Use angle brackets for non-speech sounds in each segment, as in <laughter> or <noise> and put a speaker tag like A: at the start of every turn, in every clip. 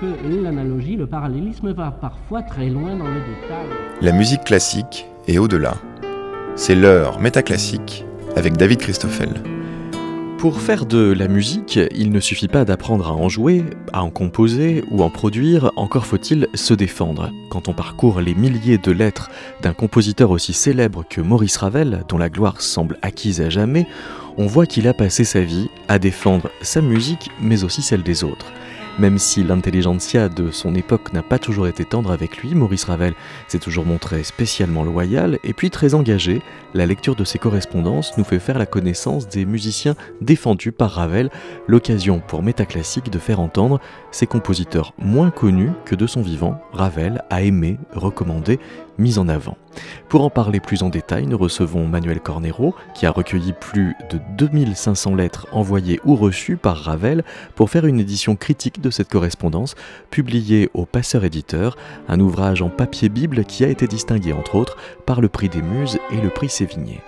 A: que l'analogie, le parallélisme va parfois très loin dans le détail.
B: La musique classique est au-delà. C'est l'heure métaclassique avec David Christoffel.
C: Pour faire de la musique, il ne suffit pas d'apprendre à en jouer, à en composer ou en produire, encore faut-il se défendre. Quand on parcourt les milliers de lettres d'un compositeur aussi célèbre que Maurice Ravel, dont la gloire semble acquise à jamais, on voit qu'il a passé sa vie à défendre sa musique, mais aussi celle des autres. Même si l'intelligentsia de son époque n'a pas toujours été tendre avec lui, Maurice Ravel s'est toujours montré spécialement loyal et puis très engagé. La lecture de ses correspondances nous fait faire la connaissance des musiciens défendus par Ravel, l'occasion pour Métaclassique de faire entendre ses compositeurs moins connus que de son vivant, Ravel a aimé, recommandé mise en avant. Pour en parler plus en détail, nous recevons Manuel Cornero, qui a recueilli plus de 2500 lettres envoyées ou reçues par Ravel pour faire une édition critique de cette correspondance, publiée au Passeur Éditeur, un ouvrage en papier Bible qui a été distingué entre autres par le prix des Muses et le prix Sévigné.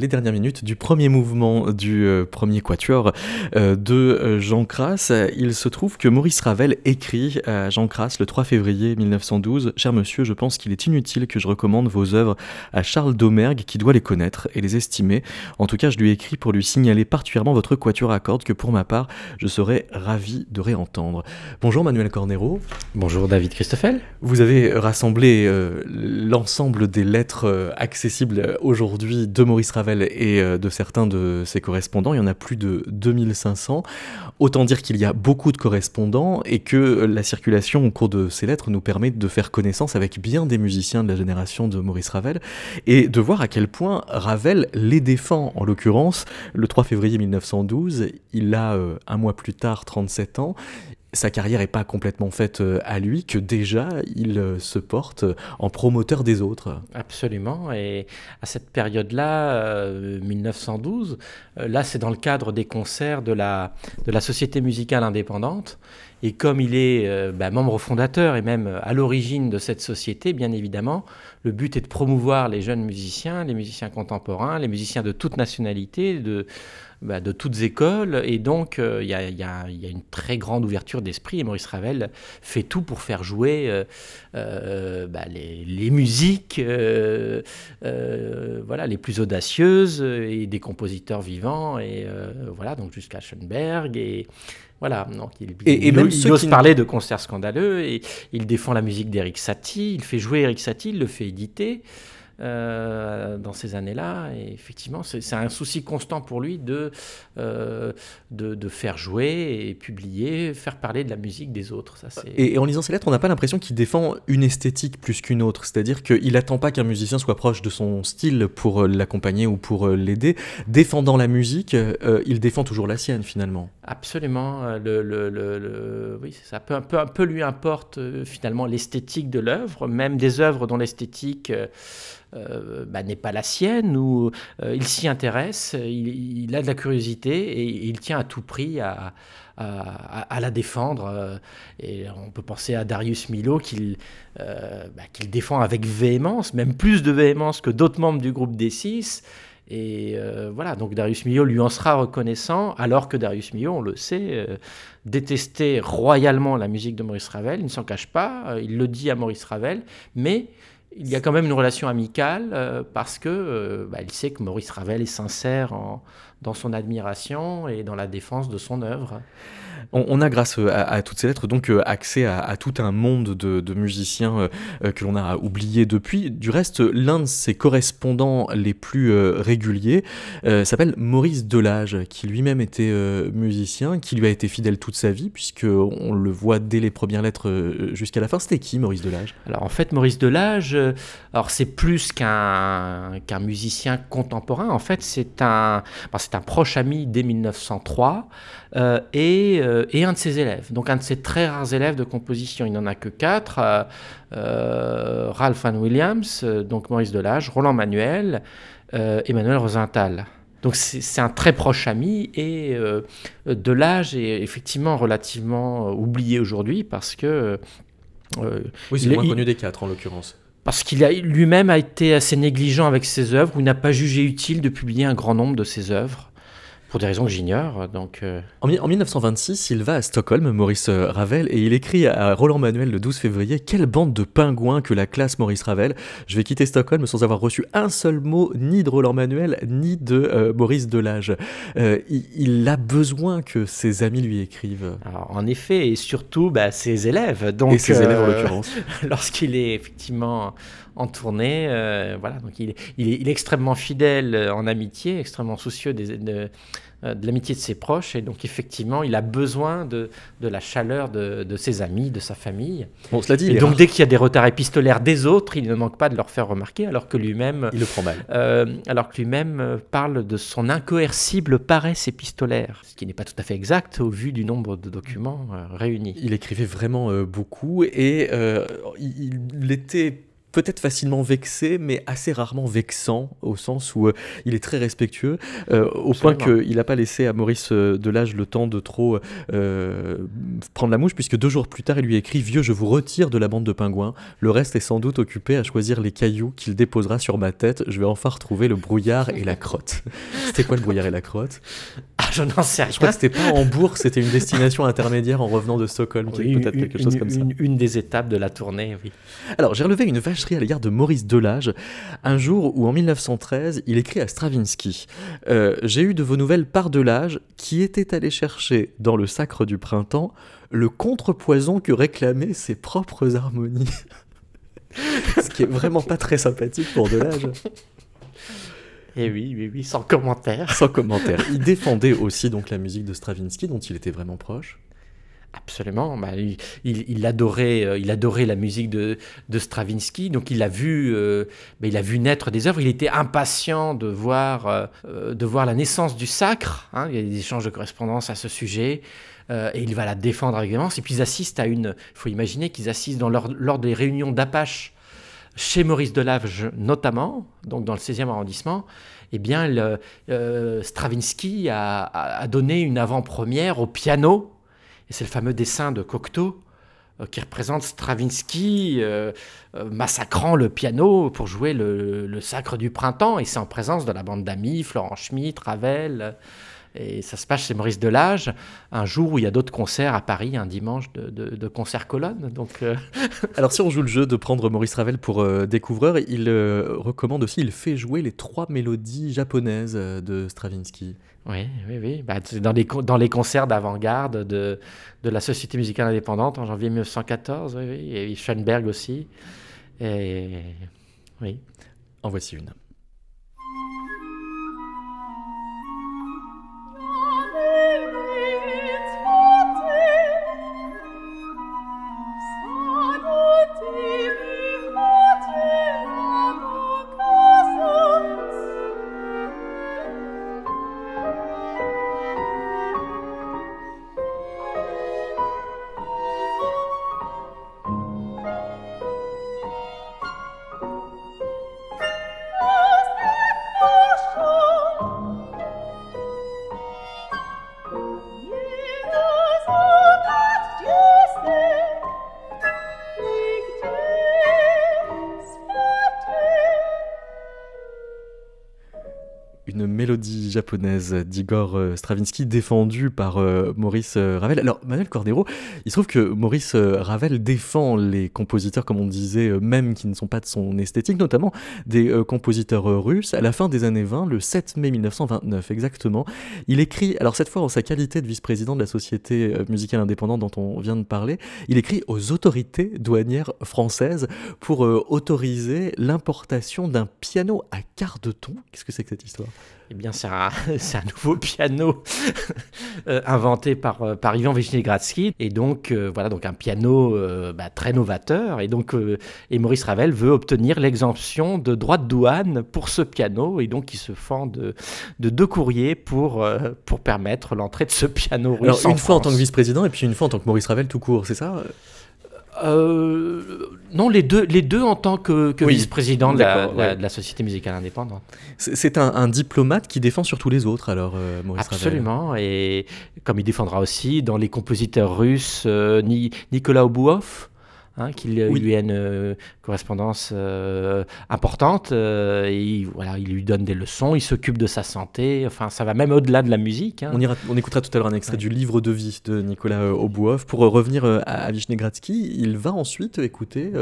C: Les dernières minutes du premier mouvement du euh, premier quatuor euh, de euh, Jean Crass. Il se trouve que Maurice Ravel écrit à Jean Crass le 3 février 1912 Cher monsieur, je pense qu'il est inutile que je recommande vos œuvres à Charles Domergue qui doit les connaître et les estimer. En tout cas, je lui ai écrit pour lui signaler particulièrement votre quatuor à cordes que pour ma part, je serais ravi de réentendre. Bonjour Manuel Cornero.
D: Bonjour David Christoffel.
C: Vous avez rassemblé l'ensemble des lettres accessibles aujourd'hui de Maurice Ravel et euh, de certains de ses correspondants. Il y en a plus de 2500. Autant dire qu'il y a beaucoup de correspondants et que la circulation au cours de ces lettres nous permet de faire connaissance avec bien des musiciens de la génération de Maurice Ravel et de voir à quel point Ravel les défend. En l'occurrence, le 3 février 1912, il a euh, un mois plus tard 37 ans sa carrière n'est pas complètement faite euh, à lui, que déjà il euh, se porte en promoteur des autres.
D: Absolument, et à cette période-là, 1912, euh, là c'est dans le cadre des concerts de la, de la Société musicale indépendante, et comme il est bah, membre fondateur et même à l'origine de cette société, bien évidemment, le but est de promouvoir les jeunes musiciens, les musiciens contemporains, les musiciens de toute nationalité, de bah, de toutes écoles. Et donc, euh, il y, a, une très grande ouverture d'esprit. Et Maurice Ravel fait tout pour faire jouer euh, euh, bah, les, musiques voilà, les plus audacieuses et des compositeurs vivants. Et voilà, donc jusqu'à Schoenberg. Et. Voilà, donc il, et, il, ose parler de concerts scandaleux et il défend la musique d'Eric Satie, il fait jouer Eric Satie, il le fait éditer. Dans ces années-là. Et effectivement, c'est un souci constant pour lui de, de, de, faire jouer et publier, faire parler de la musique des autres. Ça,
C: et, et, en lisant ses lettres, on n'a pas l'impression qu'il défend une esthétique plus qu'une autre. C'est-à-dire qu'il n'attend pas qu'un musicien soit proche de son style pour l'accompagner ou pour l'aider. Défendant la musique, il défend toujours la sienne finalement.
D: Absolument. Le, le, le, oui, ça. Peu, peu, un peu lui importe finalement l'esthétique de l'œuvre, même des œuvres dont l'esthétique euh, bah, n'est pas la sienne, ou euh, il s'y intéresse, il, a de la curiosité et il tient à tout prix à, la défendre. Euh, et on peut penser à Darius Milo qu'il bah, défend avec véhémence, même plus de véhémence que d'autres membres du groupe D6. Et voilà, donc Darius Milhaud lui en sera reconnaissant, alors que Darius Milhaud, on le sait, détestait royalement la musique de Maurice Ravel, il ne s'en cache pas, il le dit à Maurice Ravel, mais il y a quand même une relation amicale euh, parce que euh, bah, il sait que Maurice Ravel est sincère dans son admiration et dans la défense de son œuvre.
C: On, a, grâce à, toutes ces lettres, donc euh, accès à, tout un monde de, musiciens euh, euh, que l'on a oublié depuis. Du reste, l'un de ses correspondants les plus réguliers s'appelle Maurice Delage, qui lui-même était musicien, qui lui a été fidèle toute sa vie, puisque on le voit dès les premières lettres jusqu'à la fin. C'était qui, Maurice Delage?
D: Alors en fait, Maurice Delage, alors c'est plus qu'un qu'un musicien contemporain. En fait, c'est un, c'est un proche ami dès 1903 et euh, et un de ses élèves, donc un de ses très rares élèves de composition. Il n'en a que quatre euh, euh, Ralph Van Williams, donc Maurice Delage, Roland Manuel, Emmanuel Rosenthal. Donc c'est un très proche ami et Delage est effectivement relativement oublié aujourd'hui parce que.
C: oui, c'est le moins connu des quatre en l'occurrence
D: parce qu'il lui-même a été assez négligent avec ses œuvres ou n'a pas jugé utile de publier un grand nombre de ses œuvres pour des raisons que j'ignore. Donc, euh.
C: en, 1926, il va à Stockholm, Maurice euh, Ravel, et il écrit à Roland Manuel le 12 février Quelle bande de pingouins que la classe Maurice Ravel Je vais quitter Stockholm sans avoir reçu un seul mot ni de Roland Manuel ni de euh, Maurice Delage. il, a besoin que ses amis lui écrivent.
D: Alors, en effet, et surtout bah, ses élèves. Donc,
C: et ses élèves en l'occurrence. <laughs>
D: Lorsqu'il est effectivement en tournée. voilà, donc il est, il, est, extrêmement fidèle en amitié, extrêmement soucieux des, de, euh, de l'amitié de ses proches. Et donc, effectivement, il a besoin de, de la chaleur de, de, ses amis, de sa famille.
C: Bon, cela dit,
D: et donc, dès qu'il y a des retards épistolaires des autres, il ne manque pas de leur faire remarquer, alors que lui-même.
C: Il le prend mal.
D: Euh, alors que lui-même euh, parle de son incoercible paresse épistolaire, ce qui n'est pas tout à fait exact au vu du nombre de documents réunis.
C: Il écrivait vraiment beaucoup et il, il était peut-être facilement vexé, mais assez rarement vexant, au sens où euh, il est très respectueux, euh, au point qu'il n'a pas laissé à Maurice euh, Delage le temps de trop prendre la mouche, puisque deux jours plus tard, il lui écrit Vieux, je vous retire de la bande de pingouins. Le reste est sans doute occupé à choisir les cailloux qu'il déposera sur ma tête. Je vais enfin retrouver le brouillard et la crotte. <laughs> c'était quoi le brouillard et la crotte?
D: Ah, je n'en sais rien.
C: Je crois que c'était pas Hambourg, c'était une destination intermédiaire en revenant de Stockholm, peut-être quelque chose comme ça.
D: Une, des étapes de la tournée, oui.
C: Alors, j'ai relevé une vache à l'égard de Maurice Delage, un jour où en 1913, il écrit à Stravinsky euh, J'ai eu de vos nouvelles par Delage, qui était allé chercher dans le sacre du printemps le contrepoison que réclamaient ses propres harmonies. <laughs> Ce qui est vraiment pas très sympathique pour Delage.
D: Et eh oui, oui, oui, sans commentaire.
C: Sans commentaire. Il défendait aussi donc la musique de Stravinsky, dont il était vraiment proche.
D: Absolument. Bah, il, adorait, euh, il adorait la musique de, Stravinsky, donc il a, vu, euh, bah, il a vu naître des œuvres. Il était impatient de voir, euh, de voir la naissance du sacre. Hein. Il y a des échanges de correspondance à ce sujet. et il va la défendre avec véhémence. Et puis ils assistent à une. Il faut imaginer qu'ils assistent dans lors des réunions d'Apache chez Maurice Delage notamment, donc dans le 16e arrondissement, eh bien, Stravinsky a, donné une avant-première au piano et c'est le fameux dessin de Cocteau euh, qui représente Stravinsky euh, euh, massacrant le piano pour jouer le, Sacre du Printemps. Et c'est en présence de la bande d'amis, Florent Schmitt, Ravel. Et ça se passe chez Maurice Delage, un jour où il y a d'autres concerts à Paris, un dimanche de, de, concert colonne. Donc, <laughs>
C: Alors si on joue le jeu de prendre Maurice Ravel pour découvreur, il recommande aussi, il fait jouer les trois mélodies japonaises de Stravinsky.
D: Oui, oui, oui. Bah, dans, les, concerts d'avant-garde de, de la Société musicale indépendante en janvier 1914, oui, oui. Et Schoenberg aussi. Et, oui.
C: En voici une. Japonaise d'Igor euh, Stravinsky défendue par euh, Maurice euh, Ravel. Alors Manuel Cordero, il se trouve que Maurice Ravel défend les compositeurs, comme on disait, même qui ne sont pas de son esthétique, notamment des compositeurs russes. À la fin des années 20, le 7 mai 1929 exactement, il écrit, alors cette fois en sa qualité de vice-président de la Société musicale indépendante dont on vient de parler, il écrit aux autorités douanières françaises pour autoriser l'importation d'un piano à quart de ton. Qu'est-ce que c'est que cette histoire?
D: Eh bien, c'est <laughs> un, un, nouveau piano <laughs> euh, inventé par, euh, par Ivan Vishnegradsky. Et donc, euh, voilà, donc un piano bah, très novateur. Et donc, et Maurice Ravel veut obtenir l'exemption de droits de douane pour ce piano. Et donc, il se fend de, de deux courriers pour, pour permettre l'entrée de ce piano russe.
C: Alors, une fois en tant que vice-président et puis une fois en tant que Maurice Ravel tout court, c'est ça?
D: Euh, non, les deux, les deux en tant que, vice-président de, la Société musicale indépendante.
C: C'est un, diplomate qui défend surtout les autres, alors, euh, Maurice
D: Absolument, et comme il défendra aussi dans les compositeurs russes, euh, Nicolas Obouov, Hein, qu'il lui a une euh, correspondance euh, importante. Euh, et voilà, il lui donne des leçons, il s'occupe de sa santé. Enfin, ça va même au-delà de la musique. Hein.
C: On, ira, on écoutera tout à l'heure un extrait du livre de vie de Nicolas Obouov. Pour revenir à Vishnegradsky, il va ensuite écouter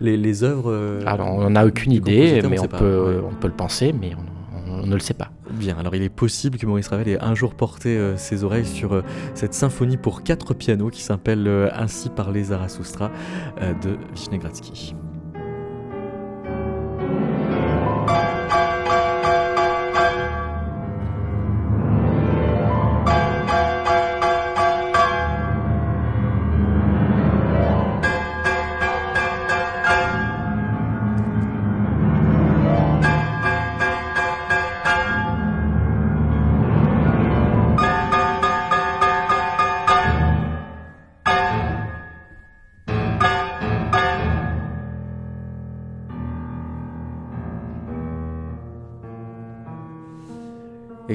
C: les, les œuvres.
D: Alors, on n'a aucune idée, mais on, peut, on peut le penser, mais on on ne le sait pas.
C: Bien, alors il est possible que Maurice Ravel ait un jour porté euh, ses oreilles sur euh, cette symphonie pour quatre pianos qui s'appelle euh, Ainsi par les Zarathustra de Vishnegradsky.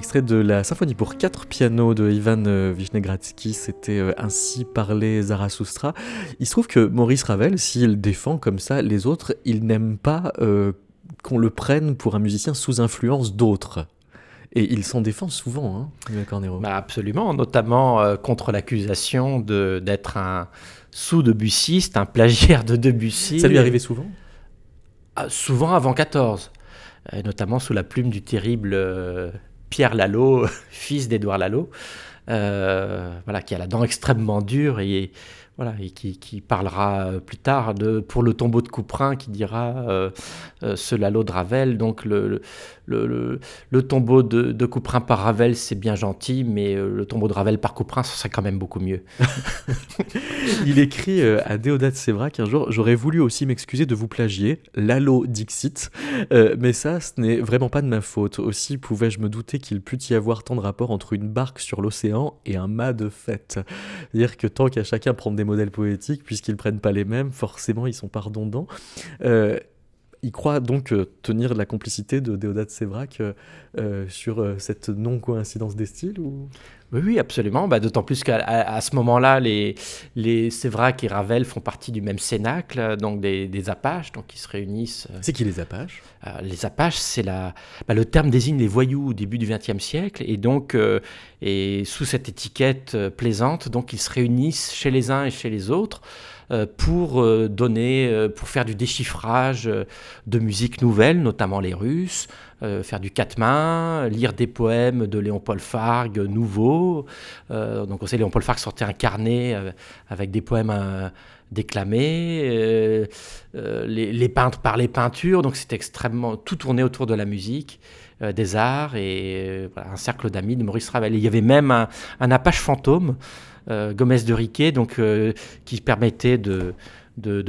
C: Extrait de la symphonie pour quatre pianos de Ivan euh, Vishnegradsky, c'était euh, ainsi parlé Zarathustra. Il se trouve que Maurice Ravel, s'il défend comme ça les autres, il n'aime pas euh, qu'on le prenne pour un musicien sous influence d'autres. Et il s'en défend souvent, hein, Cornero.
D: Bah absolument, notamment contre l'accusation d'être un sous-debussiste, un plagiaire de Debussy.
C: Ça lui arrivait souvent?
D: Ah, Souvent avant 14, notamment sous la plume du terrible Pierre Lalo, <laughs> fils d'Édouard Lalo, euh, voilà, qui a la dent extrêmement dure et voilà, et qui, parlera euh, plus tard pour le tombeau de Couperin, qui dira euh, euh, ce Lalo de Ravel. Donc le, le, le, tombeau de, de, Couperin par Ravel, c'est bien gentil, mais le tombeau de Ravel par Couperin, ce serait quand même beaucoup mieux. <laughs>
C: Il écrit à Déodat Sévrac un jour J'aurais voulu aussi m'excuser de vous plagier, Lalo Dixit, mais ça, ce n'est vraiment pas de ma faute. Aussi pouvais-je me douter qu'il pût y avoir tant de rapports entre une barque sur l'océan et un mât de fête. C'est-à-dire que tant qu'à chacun prendre des modèles poétiques, puisqu'ils prennent pas les mêmes, forcément ils sont pas redondants. Euh, il croit donc euh, tenir la complicité de Déodat Sévrac euh, euh, sur cette non-coïncidence des styles ou...
D: Oui, oui, absolument. Bah, D'autant plus qu'à à, ce moment-là, les, les Sévrac et Ravel font partie du même cénacle, donc des, des Apaches, donc ils se réunissent.
C: C'est qui les Apaches?
D: Les Apaches, c'est la, bah, le terme désigne les voyous au début du XXe siècle, et donc, et sous cette étiquette plaisante, donc ils se réunissent chez les uns et chez les autres. Euh, pour euh, donner, euh, pour faire du déchiffrage de musique nouvelle, notamment les Russes, faire du quatre mains, lire des poèmes de Léon-Paul Fargue nouveaux. donc on sait Léon-Paul Fargue sortait un carnet avec des poèmes déclamés, les, peintres par les peintures, donc c'était extrêmement tout tourné autour de la musique. Des arts et un cercle d'amis de Maurice Ravel. il y avait même un, Apache fantôme euh, Gomez de Riquet, donc, euh, qui permettait de,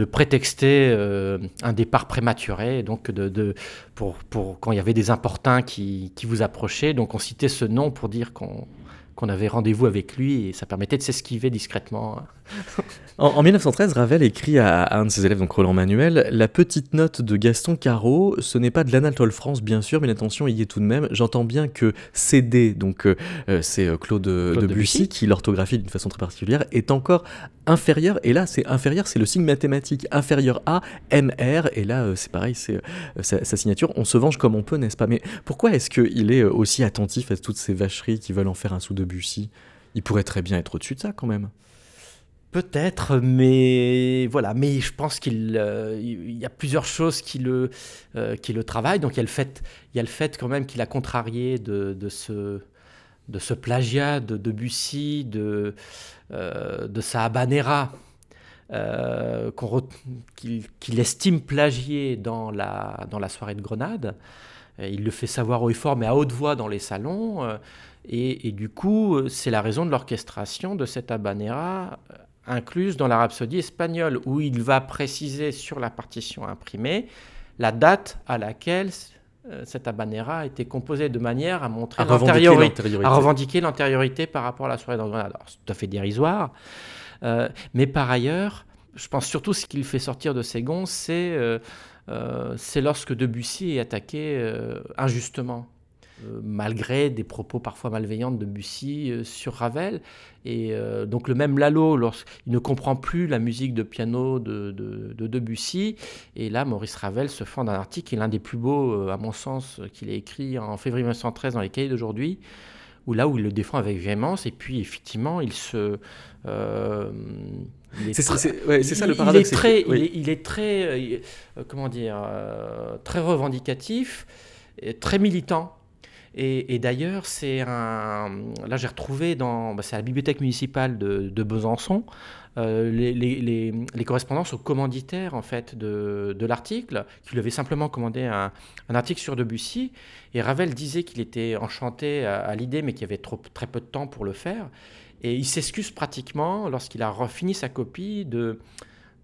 D: prétexter euh, un départ prématuré, donc de, pour, pour, quand il y avait des importuns qui, qui, vous approchaient. Donc on citait ce nom pour dire qu'on qu'on avait rendez-vous avec lui et ça permettait de s'esquiver discrètement. <laughs>
C: en, 1913, Ravel écrit à, un de ses élèves, donc Roland Manuel, La petite note de Gaston Carreau, ce n'est pas de l'Anatole France bien sûr, mais l'attention y est tout de même. J'entends bien que CD, donc euh, euh, c'est euh, Claude, de Debussy, qui l'orthographie d'une façon très particulière, est encore inférieur, et là c'est inférieur, c'est le signe mathématique, inférieur à MR, et là c'est pareil, c'est sa, sa, signature, on se venge comme on peut, n'est-ce pas? Mais pourquoi est-ce qu'il est aussi attentif à toutes ces vacheries qui veulent en faire un sou de Debussy. Il pourrait très bien être au-dessus de ça quand même.
D: Peut-être, mais voilà. Mais je pense qu'il euh, y a plusieurs choses qui le, euh, qui le travaillent. Donc il y a le fait, il y a le fait quand même qu'il a contrarié de, de, ce, de ce plagiat de Debussy, de, euh, de sa habanera, qu'il estime plagié dans la, dans la soirée de Grenade. Il le fait savoir haut et fort, mais à haute voix dans les salons. Et, du coup, euh, c'est la raison de l'orchestration de cette habanera euh, incluse dans la rhapsodie espagnole, où il va préciser sur la partition imprimée la date à laquelle euh, cette habanera a été composée de manière à montrer l'antériorité, à revendiquer l'antériorité par rapport à la soirée d'André C'est tout à fait dérisoire. mais par ailleurs, je pense surtout ce qu'il fait sortir de ses gonds, c'est lorsque Debussy est attaqué injustement. Euh, malgré des propos parfois malveillants de Debussy euh, sur Ravel. Et euh, donc le même Lalo, lorsqu'il ne comprend plus la musique de piano de, de, Debussy, et là Maurice Ravel se fend d'un article qui est l'un des plus beaux, à mon sens, qu'il a écrit en février 1913 dans les cahiers d'aujourd'hui, où là où il le défend avec véhémence, et puis effectivement il se...
C: c'est ça le paradoxe.
D: Il est très, il est, très comment dire, très revendicatif, et très militant. Et, d'ailleurs, c'est un. Là, j'ai retrouvé dans. Bah, c'est la bibliothèque municipale de, Besançon. Euh, les, correspondances au commanditaire en fait de, l'article, qui lui avait simplement commandé un, article sur Debussy. Et Ravel disait qu'il était enchanté à, l'idée, mais qu'il avait trop, très peu de temps pour le faire. Et il s'excuse pratiquement, lorsqu'il a fini sa copie, de,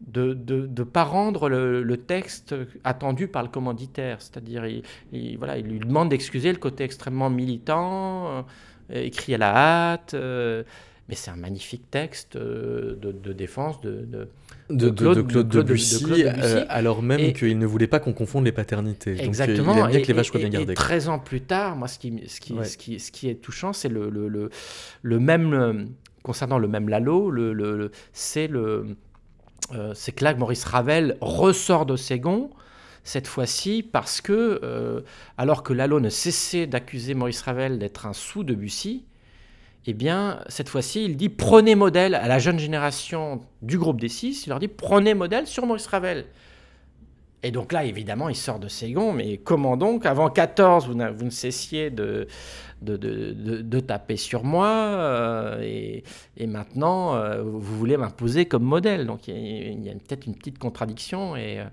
D: de ne pas rendre le, texte attendu par le commanditaire. C'est-à-dire, il, voilà, il lui demande d'excuser le côté extrêmement militant, euh, écrit à la hâte. Euh, mais c'est un magnifique texte euh, de, défense de,
C: de, Claude, de, Debussy, alors même qu'il ne voulait pas qu'on confonde les paternités.
D: Exactement.
C: Donc, il bien que les vaches soient bien gardées. Et
D: 13 ans plus tard, moi, ce qui, ce qui, ce qui, ce qui est touchant, c'est le, le, le, même, concernant le même Lalo, le, c'est le euh, c'est que là, Maurice Ravel ressort de Ségon, cette fois-ci, parce que, euh, alors que Lalo ne cessait d'accuser Maurice Ravel d'être un sous de Bussy, eh bien, cette fois-ci, il dit prenez modèle à la jeune génération du groupe des six, il leur dit prenez modèle sur Maurice Ravel. Et donc là, évidemment, il sort de Ségon, mais comment donc Avant 14, vous, vous ne cessiez de, de, de, taper sur moi, euh, et, et, maintenant, euh, vous voulez m'imposer comme modèle. Donc il y a, peut-être une petite contradiction, et, euh,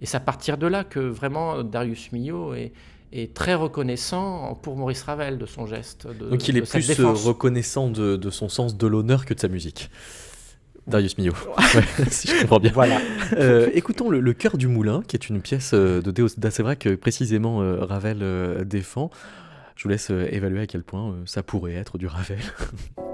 D: et c'est à partir de là que vraiment Darius Milhaud est, est très reconnaissant pour Maurice Ravel de son geste.
C: Donc il est plus reconnaissant de, de, son sens de l'honneur que de sa musique. Darius Milhaud, <laughs> si je comprends bien.
D: Voilà.
C: Euh, écoutons le, Cœur du Moulin, qui est une pièce euh, de Deus vrai que précisément euh, Ravel défend. Je vous laisse évaluer à quel point ça pourrait être du Ravel. <laughs>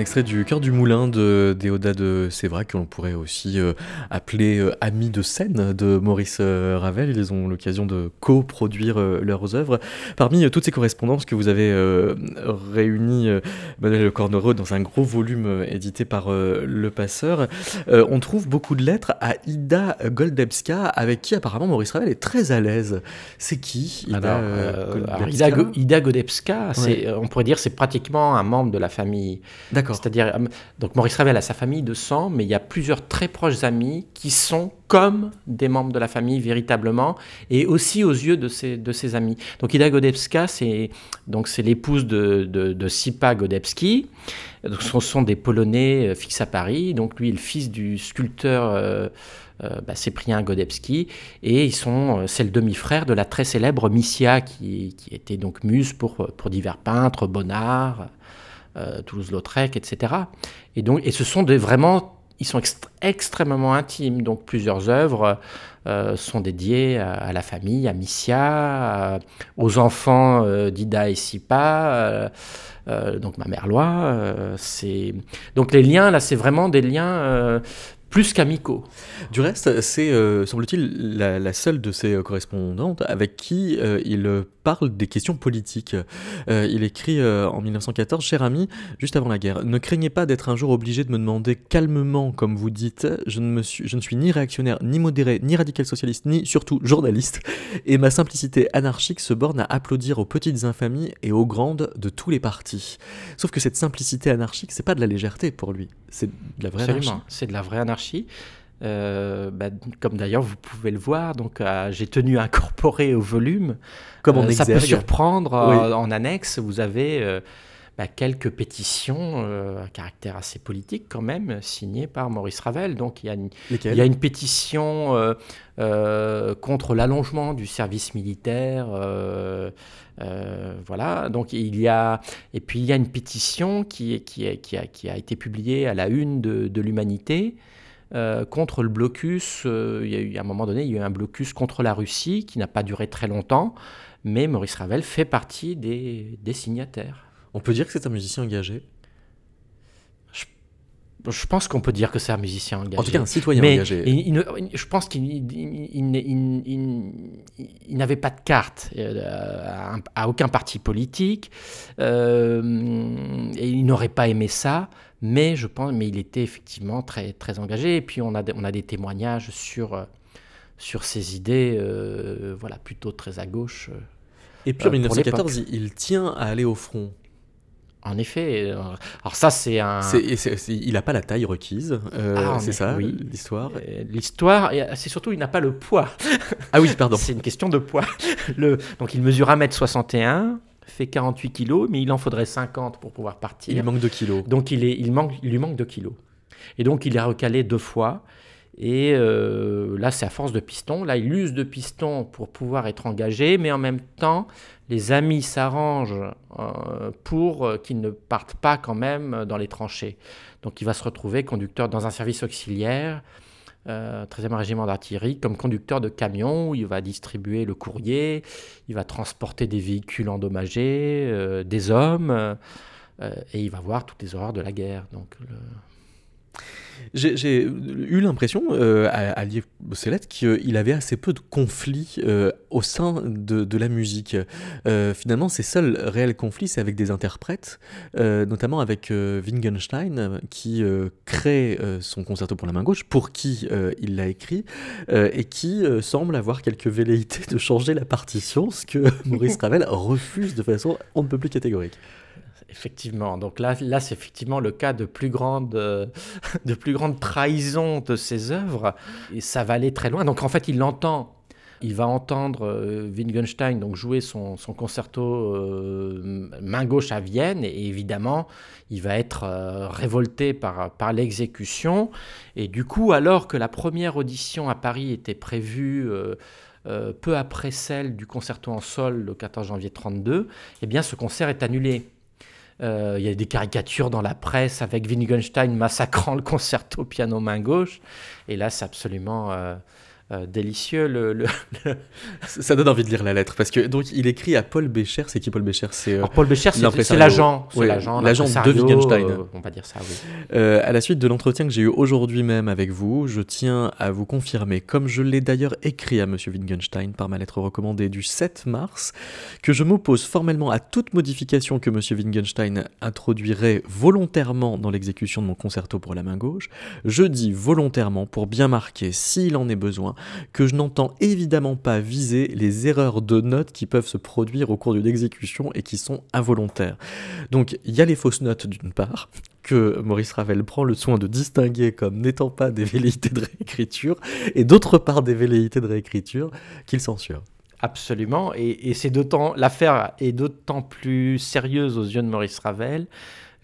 C: extrait du Cœur du Moulin de Déodat de Sévrac, que l'on pourrait aussi euh, appeler euh, Amis de scène de Maurice euh, Ravel. Ils ont l'occasion de coproduire leurs œuvres. Parmi toutes ces correspondances que vous avez réunies, Manuel Cornero, dans un gros volume édité par Le Passeur, on trouve beaucoup de lettres à Ida Goldebska, avec qui apparemment Maurice Ravel est très à l'aise. C'est qui
D: Ida, Goldebska, Ida, Goldebska on pourrait dire c'est pratiquement un membre de la famille. C'est-à-dire, euh, donc Maurice Ravel a sa famille de sang, mais il y a plusieurs très proches amis qui sont comme des membres de la famille véritablement, et aussi aux yeux de ses, de amis. Donc Ida Godebska, c'est donc c'est l'épouse de, de, Sipa Godebski. Donc, ce sont des Polonais euh, fixés à Paris. Donc lui est le fils du sculpteur. Euh, bah, Cyprien Godebski, et ils sont, c'est le demi-frère de la très célèbre Missia, qui, qui était donc muse pour, pour divers peintres, Bonnard, euh, Toulouse-Lautrec, etc. Et, donc, et ce sont des, vraiment, ils sont extrêmement intimes, donc plusieurs œuvres euh, sont dédiées à, la famille, à Missia, aux enfants euh, d'Ida et Sipa, donc ma mère Loi. c'est donc les liens, là, c'est vraiment des liens plus qu'amicaux.
C: Du reste, c'est, euh, semble-t-il, la, seule de ses correspondantes avec qui euh, il parle des questions politiques. Euh, il écrit en 1914, Cher ami, juste avant la guerre, ne craignez pas d'être un jour obligé de me demander calmement, comme vous dites, je ne, me suis, je ne suis ni réactionnaire, ni modéré, ni radical socialiste, ni surtout journaliste, et ma simplicité anarchique se borne à applaudir aux petites infamies et aux grandes de tous les partis. Sauf que cette simplicité anarchique, c'est pas de la légèreté pour lui, c'est de la vraie
D: Absolument, c'est de la vraie anarchie euh, bah, comme d'ailleurs vous pouvez le voir, donc euh, j'ai tenu à incorporer au volume.
C: Comme on euh,
D: ça peut surprendre. en annexe, vous avez bah, quelques pétitions à caractère assez politique quand même, signées par Maurice Ravel. Donc il y a une, il y a une pétition contre l'allongement du service militaire. Voilà, donc il y a et puis il y a une pétition qui, qui, qui, a, qui a été publiée à la une de, l'Humanité euh, contre le blocus. Euh, il y a eu, à un moment donné, il y a eu un blocus contre la Russie qui n'a pas duré très longtemps, mais Maurice Ravel fait partie des, signataires.
C: On peut dire que c'est un musicien engagé?
D: Je, pense qu'on peut dire que c'est un musicien engagé.
C: En tout cas, un citoyen engagé.
D: je pense qu'il n'avait pas de carte euh, à, aucun parti politique et il n'aurait pas aimé ça mais je pense, mais il était effectivement très, très engagé. Et puis on a, on a des témoignages sur, euh, sur ses idées, euh, voilà, plutôt très à gauche. Euh,
C: et puis en 1914, il tient à aller au front.
D: En effet, alors ça c'est un.
C: il n'a pas la taille requise, ah, c'est ça oui. l'histoire?
D: L'histoire, c'est surtout il n'a pas le poids.
C: Ah oui, pardon. <laughs>
D: c'est une question de poids. Le, donc il mesure 1m61, fait 48 kilos, mais il en faudrait 50 pour pouvoir partir.
C: Il manque 2 kilos.
D: Donc il, est, il, manque, il lui manque 2 kilos. Et donc il est recalé deux fois. Et euh, là, c'est à force de piston. Là, il use de piston pour pouvoir être engagé, mais en même temps, les amis s'arrangent euh, pour euh, qu'il ne parte pas quand même dans les tranchées. Donc il va se retrouver conducteur dans un service auxiliaire 13e euh, régiment d'artillerie, comme conducteur de camion, où il va distribuer le courrier, il va transporter des véhicules endommagés, des hommes, et il va voir toutes les horreurs de la guerre. Donc,
C: j'ai eu l'impression, euh, à, ces lettres, qu'il avait assez peu de conflits euh, au sein de, la musique. Euh, finalement, ses seuls réels conflits, c'est avec des interprètes, notamment avec Wittgenstein, qui crée son concerto pour la main gauche, pour qui il l'a écrit, et qui semble avoir quelques velléités de changer la partition, ce que <laughs> Maurice Ravel refuse de façon on ne peut plus catégorique.
D: Effectivement. Donc là, là c'est effectivement le cas de plus grande, euh, <laughs> de plus grande trahison de ses œuvres. Et ça va aller très loin. Donc en fait, il l'entend. Il va entendre euh, Wittgenstein donc jouer son, son concerto euh, main gauche à Vienne et évidemment il va être révolté par, par l'exécution et du coup alors que la première audition à Paris était prévue peu après celle du concerto en sol le 14 janvier 32, eh bien ce concert est annulé. Euh, il y a des caricatures dans la presse avec Wittgenstein massacrant le concerto piano main gauche. Et là, c'est absolument euh, euh, délicieux. Le, <laughs>
C: Ça donne envie de lire la lettre parce que donc il écrit à Paul Bécher. C'est qui Paul Bécher C'est
D: Paul Bécher, c'est l'agent, l'agent,
C: de Wittgenstein.
D: on va dire ça.
C: Oui. à la suite de l'entretien que j'ai eu aujourd'hui même avec vous, je tiens à vous confirmer, comme je l'ai d'ailleurs écrit à Monsieur Wittgenstein par ma lettre recommandée du 7 mars, que je m'oppose formellement à toute modification que Monsieur Wittgenstein introduirait volontairement dans l'exécution de mon concerto pour la main gauche. Je dis volontairement pour bien marquer, s'il en est besoin, que je n'entends évidemment pas viser les erreurs de notes qui peuvent se produire au cours d'une exécution et qui sont involontaires. Donc il y a les fausses notes d'une part, que Maurice Ravel prend le soin de distinguer comme n'étant pas des velléités de réécriture, et d'autre part des velléités de réécriture qu'il censure.
D: Absolument, et, c'est d'autant l'affaire est d'autant plus sérieuse aux yeux de Maurice Ravel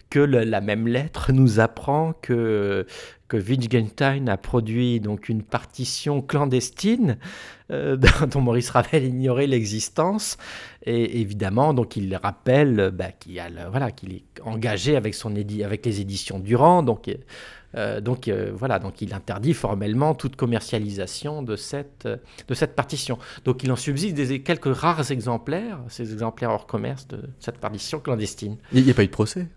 D: que la même lettre nous apprend que que Wittgenstein a produit donc une partition clandestine euh, <laughs> dont Maurice Ravel ignorait l'existence. Et évidemment donc il rappelle bah, qu'il qu'il est engagé avec son avec les éditions Durand. Donc euh, donc euh, voilà donc il interdit formellement toute commercialisation de cette de cette partition. Donc il en subsiste des quelques rares exemplaires ces exemplaires hors commerce de cette partition clandestine.
C: Il n'y a pas eu de procès?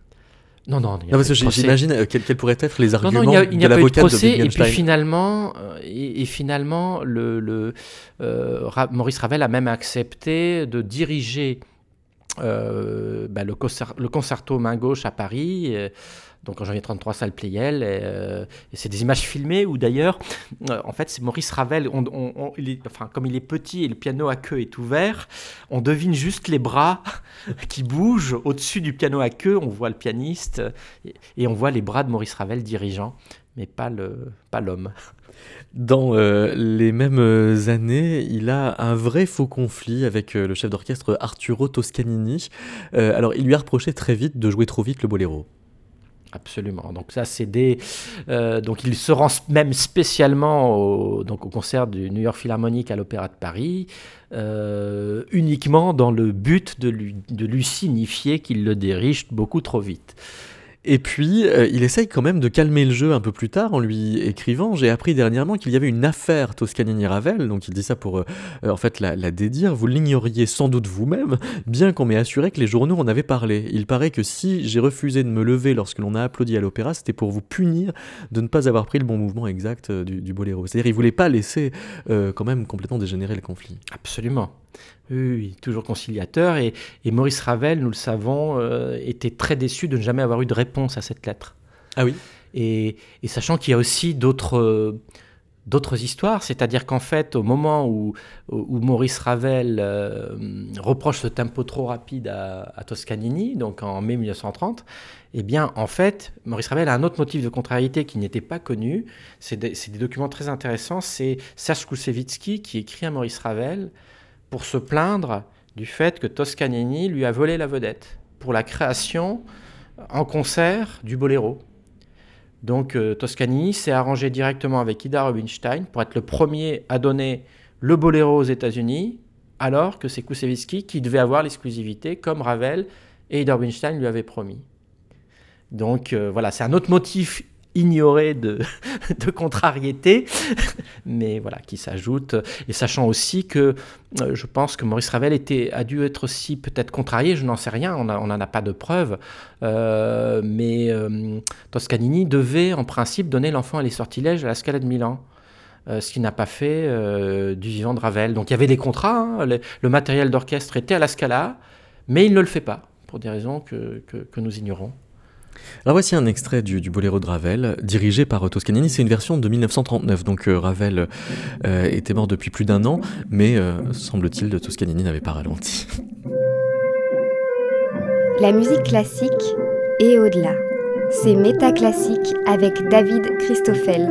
D: Non, non,
C: non parce que j'imagine euh, quels, pourraient être les arguments
D: non, non, il
C: n'y a,
D: a,
C: pas
D: eu de procès. et puis finalement, euh, et, finalement, le, le euh, Maurice Ravel a même accepté de diriger bah, le, concerto main gauche à Paris donc en janvier 33, salle Playel. Euh, et, c'est des images filmées où d'ailleurs, euh, en fait, c'est Maurice Ravel. On, enfin, comme il est petit et le piano à queue est ouvert, on devine juste les bras <laughs> qui bougent au-dessus du piano à queue. On voit le pianiste et, on voit les bras de Maurice Ravel dirigeant, mais pas le pas l'homme.
C: Dans euh, les mêmes années, il a un vrai faux conflit avec le chef d'orchestre Arturo Toscanini. alors, il lui a reproché très vite de jouer trop vite le boléro.
D: Absolument. Donc ça, c'est des. Euh, donc il se rend même spécialement au, donc au concert du New York Philharmonic à l'Opéra de Paris, euh, uniquement dans le but de lui, de lui signifier qu'il le dirige beaucoup trop vite.
C: Et puis, euh, il essaye quand même de calmer le jeu un peu plus tard en lui écrivant. J'ai appris dernièrement qu'il y avait une affaire Toscanini-Ravel, donc il dit ça pour euh, euh, en fait la, dédire. Vous l'ignoriez sans doute vous-même, bien qu'on m'ait assuré que les journaux en avaient parlé. Il paraît que si j'ai refusé de me lever lorsque l'on a applaudi à l'opéra, c'était pour vous punir de ne pas avoir pris le bon mouvement exact du, du boléro. C'est-à-dire, il voulait pas laisser quand même complètement dégénérer le conflit.
D: Absolument. Oui, toujours conciliateur. Et, Maurice Ravel, nous le savons, euh, était très déçu de ne jamais avoir eu de réponse à cette lettre.
C: Ah oui?
D: Et, sachant qu'il y a aussi d'autres d'autres histoires, c'est-à-dire qu'en fait, au moment où, où Maurice Ravel euh, reproche ce tempo trop rapide à, Toscanini, donc en mai 1930, eh bien, en fait, Maurice Ravel a un autre motif de contrariété qui n'était pas connu. C'est des, des, documents très intéressants. C'est Serge Koussevitzky qui écrit à Maurice Ravel pour se plaindre du fait que Toscanini lui a volé la vedette pour la création en concert du boléro. Donc euh, Toscanini s'est arrangé directement avec Ida Rubinstein pour être le premier à donner le boléro aux États-Unis, alors que c'est Koussevitzky qui devait avoir l'exclusivité, comme Ravel et Ida Rubinstein lui avaient promis. Donc euh, voilà, c'est un autre motif ignoré <laughs> de, contrariété, mais voilà, qui s'ajoute. Et sachant aussi que euh, je pense que Maurice Ravel était, a dû être aussi peut-être contrarié, je n'en sais rien, on n'en a pas de preuves, euh, mais euh, Toscanini devait en principe donner l'enfant à les sortilèges à la Scala de Milan. ce qu'il n'a pas fait du vivant de Ravel. Donc il y avait des contrats, hein, le, matériel d'orchestre était à la Scala, mais il ne le fait pas, pour des raisons que nous ignorons.
C: Alors voici un extrait du, Boléro de Ravel, dirigé par Toscanini. C'est une version de 1939, donc euh, Ravel euh, était mort depuis plus d'un an, mais euh, semble-t-il, Toscanini n'avait pas ralenti.
E: La musique classique et au-delà. C'est Métaclassique avec David Christoffel.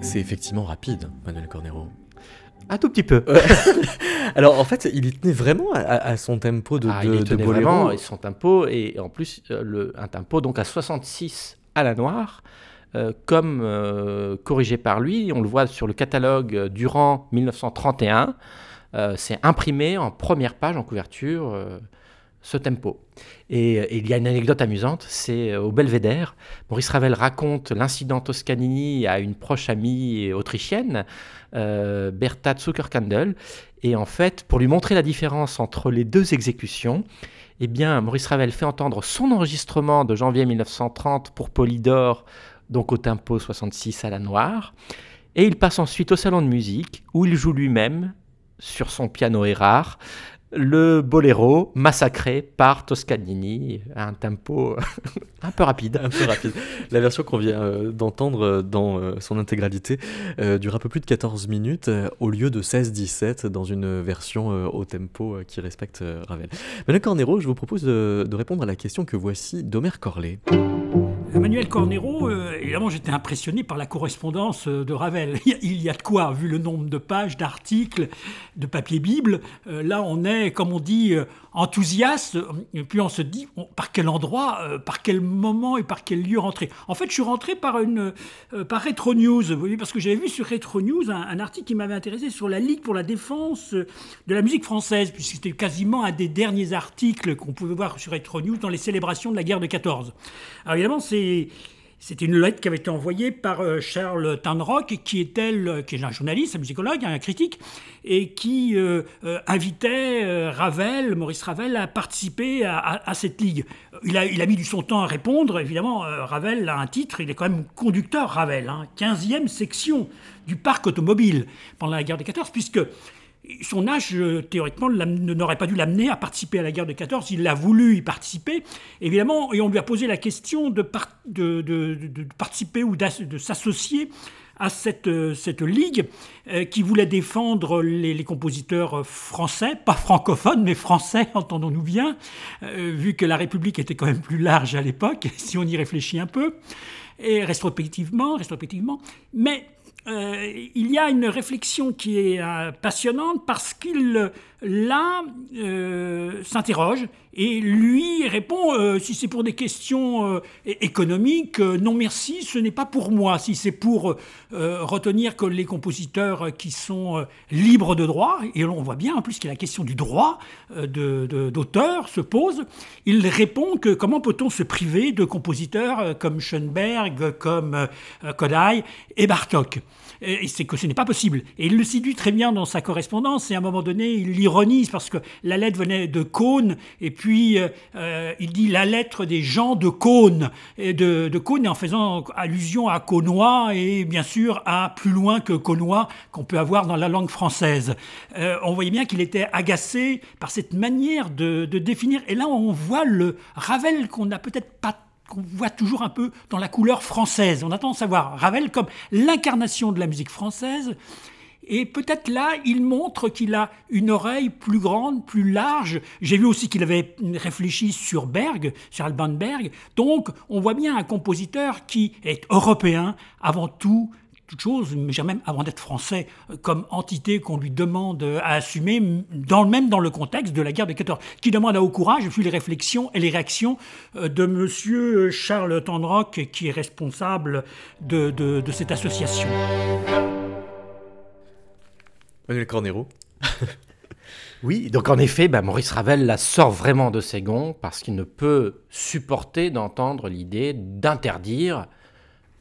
C: C'est effectivement rapide, Manuel Cornero.
D: Un tout petit peu. <laughs>
C: Alors en fait, il y tenait vraiment à, son tempo de,
D: ah,
C: de,
D: il
C: de
D: Vraiment, et son tempo, et en plus, euh, le, un tempo donc à 66 à la noire, euh, comme euh, corrigé par lui. On le voit sur le catalogue Durant 1931. C'est imprimé en première page, en couverture ce tempo. Et, il y a une anecdote amusante, c'est euh, au Belvédère, Maurice Ravel raconte l'incident Toscanini à une proche amie autrichienne, euh, Bertha Zuckerkandel, et en fait, pour lui montrer la différence entre les deux exécutions, eh bien, Maurice Ravel fait entendre son enregistrement de janvier 1930 pour Polydor, donc au tempo 66 à la noire, et il passe ensuite au salon de musique, où il joue lui-même, sur son piano rare le boléro massacré par Toscanini à un tempo <laughs> un peu rapide.
C: Un peu rapide. La version qu'on vient euh, d'entendre euh, dans euh, son intégralité dure un peu plus de 14 minutes au lieu de 16-17 dans une version au tempo qui respecte Ravel. Maintenant, Cornero, je vous propose de, répondre à la question que voici d'Omer Corlet.
F: Emmanuel Cornero, évidemment, j'étais impressionné par la correspondance de Ravel. <laughs> Il y a de quoi, vu le nombre de pages, d'articles, de papier Bible. Là, on est, comme on dit, enthousiaste, et puis on se dit par quel endroit, euh, par quel moment et par quel lieu rentrer? En fait, je suis rentré par, une, euh, par Retro News, parce que j'avais vu sur Retro News un, article qui m'avait intéressé sur la Ligue pour la défense de la musique française, puisque c'était quasiment un des derniers articles qu'on pouvait voir sur Retro News dans les célébrations de la guerre de 14. Alors évidemment, c'est c'était une lettre qui avait été envoyée par euh, Charles Tanrock, qui est, est un journaliste, un musicologue, un critique, et qui euh, euh, invitait Ravel, Maurice Ravel, à participer à, cette ligue. Il a, il a, mis du son temps à répondre. Évidemment, Ravel a un titre, il est quand même conducteur, Ravel, hein, 15e section du parc automobile pendant la guerre des 14, puisque son âge, euh, théoriquement, n'aurait pas dû l'amener à participer à la guerre de 14. Il a voulu y participer, évidemment, et on lui a posé la question de, participer ou de s'associer à cette, euh, ligue euh, qui voulait défendre les, compositeurs français, pas francophones, mais français, <laughs> entendons-nous bien, vu que la République était quand même plus large à l'époque, <laughs> si on y réfléchit un peu, et rétrospectivement, rétrospectivement. Mais il y a une réflexion qui est euh, passionnante parce qu'il là euh, s'interroge et lui répond si c'est pour des questions économiques, non merci, ce n'est pas pour moi. Si c'est pour retenir que les compositeurs qui sont libres de droit, et on voit bien en plus que la question du droit d'auteur se pose, il répond que comment peut-on se priver de compositeurs comme Schoenberg, comme Kodai et Bartok? C'est que ce n'est pas possible. Et il le séduit très bien dans sa correspondance, et à un moment donné, il l'ironise parce que la lettre venait de Cône, et puis euh, euh, il dit la lettre des gens de Cône, et de, de Cône, en faisant allusion à Cônois, et bien sûr à plus loin que Cônois qu'on peut avoir dans la langue française. Euh, on voyait bien qu'il était agacé par cette manière de définir, et là on voit le Ravel qu'on n'a peut-être pas qu'on voit toujours un peu dans la couleur française. On attend à savoir Ravel comme l'incarnation de la musique française. Et peut-être là, il montre qu'il a une oreille plus grande, plus large. J'ai vu aussi qu'il avait réfléchi sur Berg, sur Alban Berg. Donc, on voit bien un compositeur qui est européen avant tout, toute chose, mais même avant d'être français, euh, comme entité qu'on lui demande à assumer, dans, même dans le contexte de la guerre de 14, qui demande à haut courage, puis les réflexions et les réactions euh, de M. Charles Tandrock, qui est responsable de, de, cette association.
C: Manuel Cornero <laughs>
D: Oui, donc en effet, bah, Maurice Ravel la sort vraiment de ses gonds parce qu'il ne peut supporter d'entendre l'idée d'interdire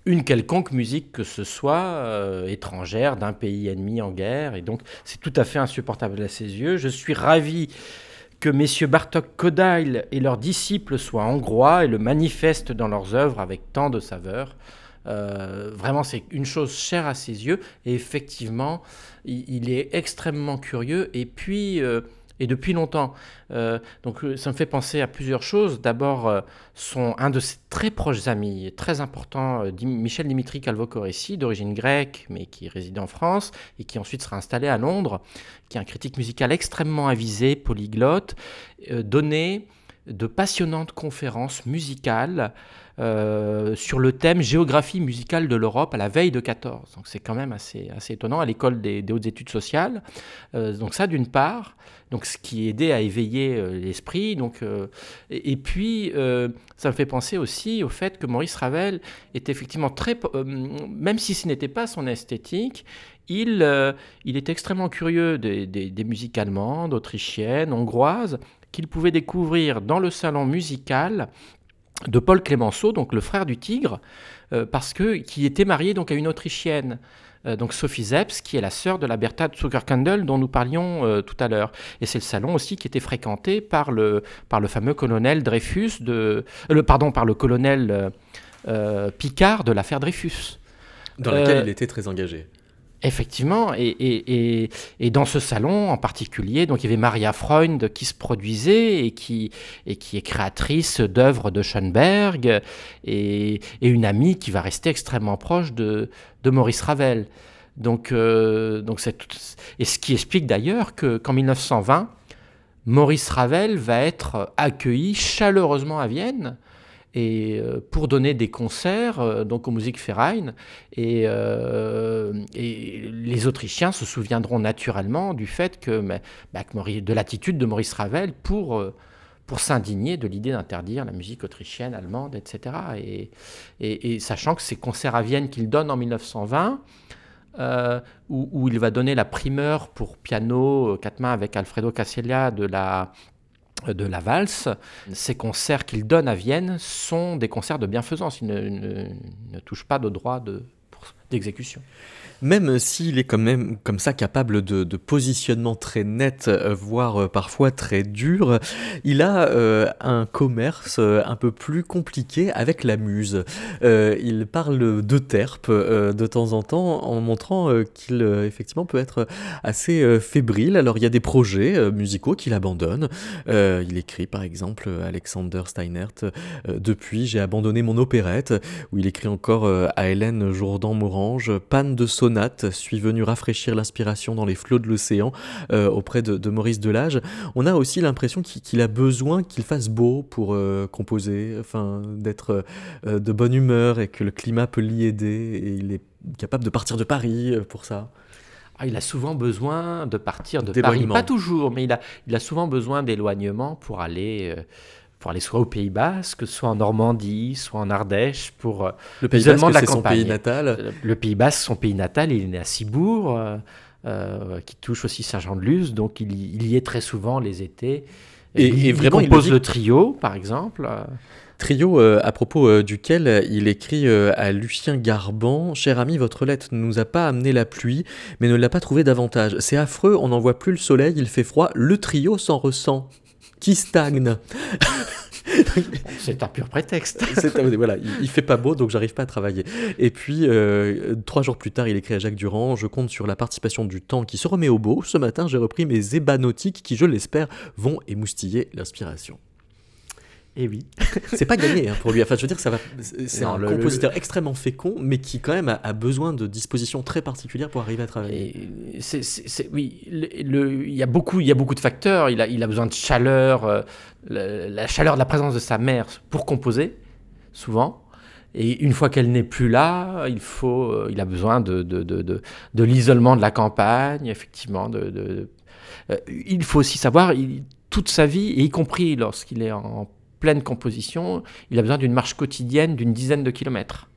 D: une quelconque musique que ce soit euh, étrangère d'un pays ennemi en guerre. Et donc, c'est tout à fait insupportable à ses yeux. Je suis ravi que messieurs Bartok Kodail et leurs disciples soient hongrois et le manifestent dans leurs œuvres avec tant de saveur. Euh, vraiment, c'est une chose chère à ses yeux. Et effectivement, il, est extrêmement curieux. Et puis, euh, et depuis longtemps. Euh, donc euh, ça me fait penser à plusieurs choses. D'abord, euh, un de ses très proches amis, très important, Michel Dimitri Calvo-Coressi, d'origine grecque, mais qui réside en France et qui ensuite sera installé à Londres, qui est un critique musical extrêmement avisé, polyglotte, donnait de passionnantes conférences musicales sur le thème géographie musicale de l'Europe à la veille de 14. Donc c'est quand même assez, assez étonnant à l'école des, hautes études sociales. donc ça d'une part, donc ce qui aidait à éveiller l'esprit. Donc et, puis ça me fait penser aussi au fait que Maurice Ravel est effectivement très, même si ce n'était pas son esthétique, il, euh, il est extrêmement curieux des, musiques allemandes, autrichiennes, hongroises, qu'il pouvait découvrir dans le salon musical de Paul Clémenceau, donc le frère du tigre, euh, parce que qui était marié donc à une autrichienne. Euh, donc Sophie Zeps, qui est la sœur de la Bertha Zuckerkandel dont nous parlions tout à l'heure. Et c'est le salon aussi qui était fréquenté par le, par le fameux colonel Dreyfus, de, le, pardon, par le colonel Picard de l'affaire Dreyfus.
C: Dans laquelle il était très engagé.
D: Effectivement, et, dans ce salon en particulier, donc il y avait Maria Freund qui se produisait et qui, et est créatrice d'œuvres de Schoenberg et, une amie qui va rester extrêmement proche de, Maurice Ravel. Donc, euh, donc et ce qui explique d'ailleurs qu'en 1920, Maurice Ravel va être accueilli chaleureusement à Vienne et euh, pour donner des concerts euh, donc aux et, euh, et les Autrichiens se souviendront naturellement du fait que bah, de l'attitude de Maurice Ravel pour pour s'indigner de l'idée d'interdire la musique autrichienne, allemande, etc. Et, et, sachant que ces concerts à Vienne qu'il donne en 1920, où, où, il va donner la primeur pour piano quatre mains avec Alfredo Casella de la de la valse. Ces concerts qu'il donne à Vienne sont des concerts de bienfaisance. Il ne, touche pas de droit d'exécution
C: même s'il est quand même comme ça capable de, positionnement très net, euh, voire euh, parfois très dur, il a euh, un commerce un peu plus compliqué avec la muse. il parle de terpe de temps en temps en montrant qu'il effectivement peut être assez fébrile. Alors il y a des projets musicaux qu'il abandonne. il écrit par exemple Alexander Steinert Depuis j'ai abandonné mon opérette, où il écrit encore à Hélène Jourdan-Morange Panne de son suis venu rafraîchir l'inspiration dans les flots de l'océan euh, auprès de, Maurice Delage. On a aussi l'impression qu'il a besoin qu'il fasse beau pour euh, composer, enfin d'être euh, de bonne humeur et que le climat peut l'y aider et il est capable de partir de Paris pour ça.
D: Ah, il a souvent besoin de partir de Paris, pas toujours, mais il a, il a souvent besoin d'éloignement pour aller pour aller soit au Pays Basque, soit en Normandie, soit en Ardèche, pour euh,
C: le Pays Basque, c'est son pays natal.
D: Euh, le Pays Basque, son pays natal, il est né à Cibourg, euh, qui touche aussi Saint-Jean-de-Luz, donc il, y est très souvent les étés. Et, il, vraiment, il compose le, trio, par exemple.
C: Trio à propos duquel il écrit à Lucien Garban Cher ami, votre lettre ne nous a pas amené la pluie, mais ne l'a pas trouvé davantage. C'est affreux, on n'en voit plus le soleil, il fait froid, le trio s'en ressent qui stagne.
D: C'est un pur prétexte. <laughs>
C: voilà, il, fait pas beau, donc j'arrive pas à travailler. Et puis, euh, trois jours plus tard, il écrit à Jacques Durand Je compte sur la participation du temps qui se remet au beau. Ce matin, j'ai repris mes ébats nautiques qui, je l'espère, vont émoustiller l'inspiration.
D: Et eh oui. <laughs>
C: c'est pas gagné hein, pour lui. Enfin, je veux dire, ça va. C'est un compositeur extrêmement fécond, mais qui quand même a, besoin de dispositions très particulières pour arriver à travailler.
D: oui, il y a beaucoup, il y a beaucoup de facteurs. Il a, il a besoin de chaleur, euh, la, chaleur de la présence de sa mère pour composer, souvent. Et une fois qu'elle n'est plus là, il faut, euh, il a besoin de, de, de, de, l'isolement de la campagne, effectivement. De, euh, il faut aussi savoir, il, toute sa vie, et y compris lorsqu'il est en pleine composition, il a besoin d'une marche quotidienne d'une dizaine de kilomètres.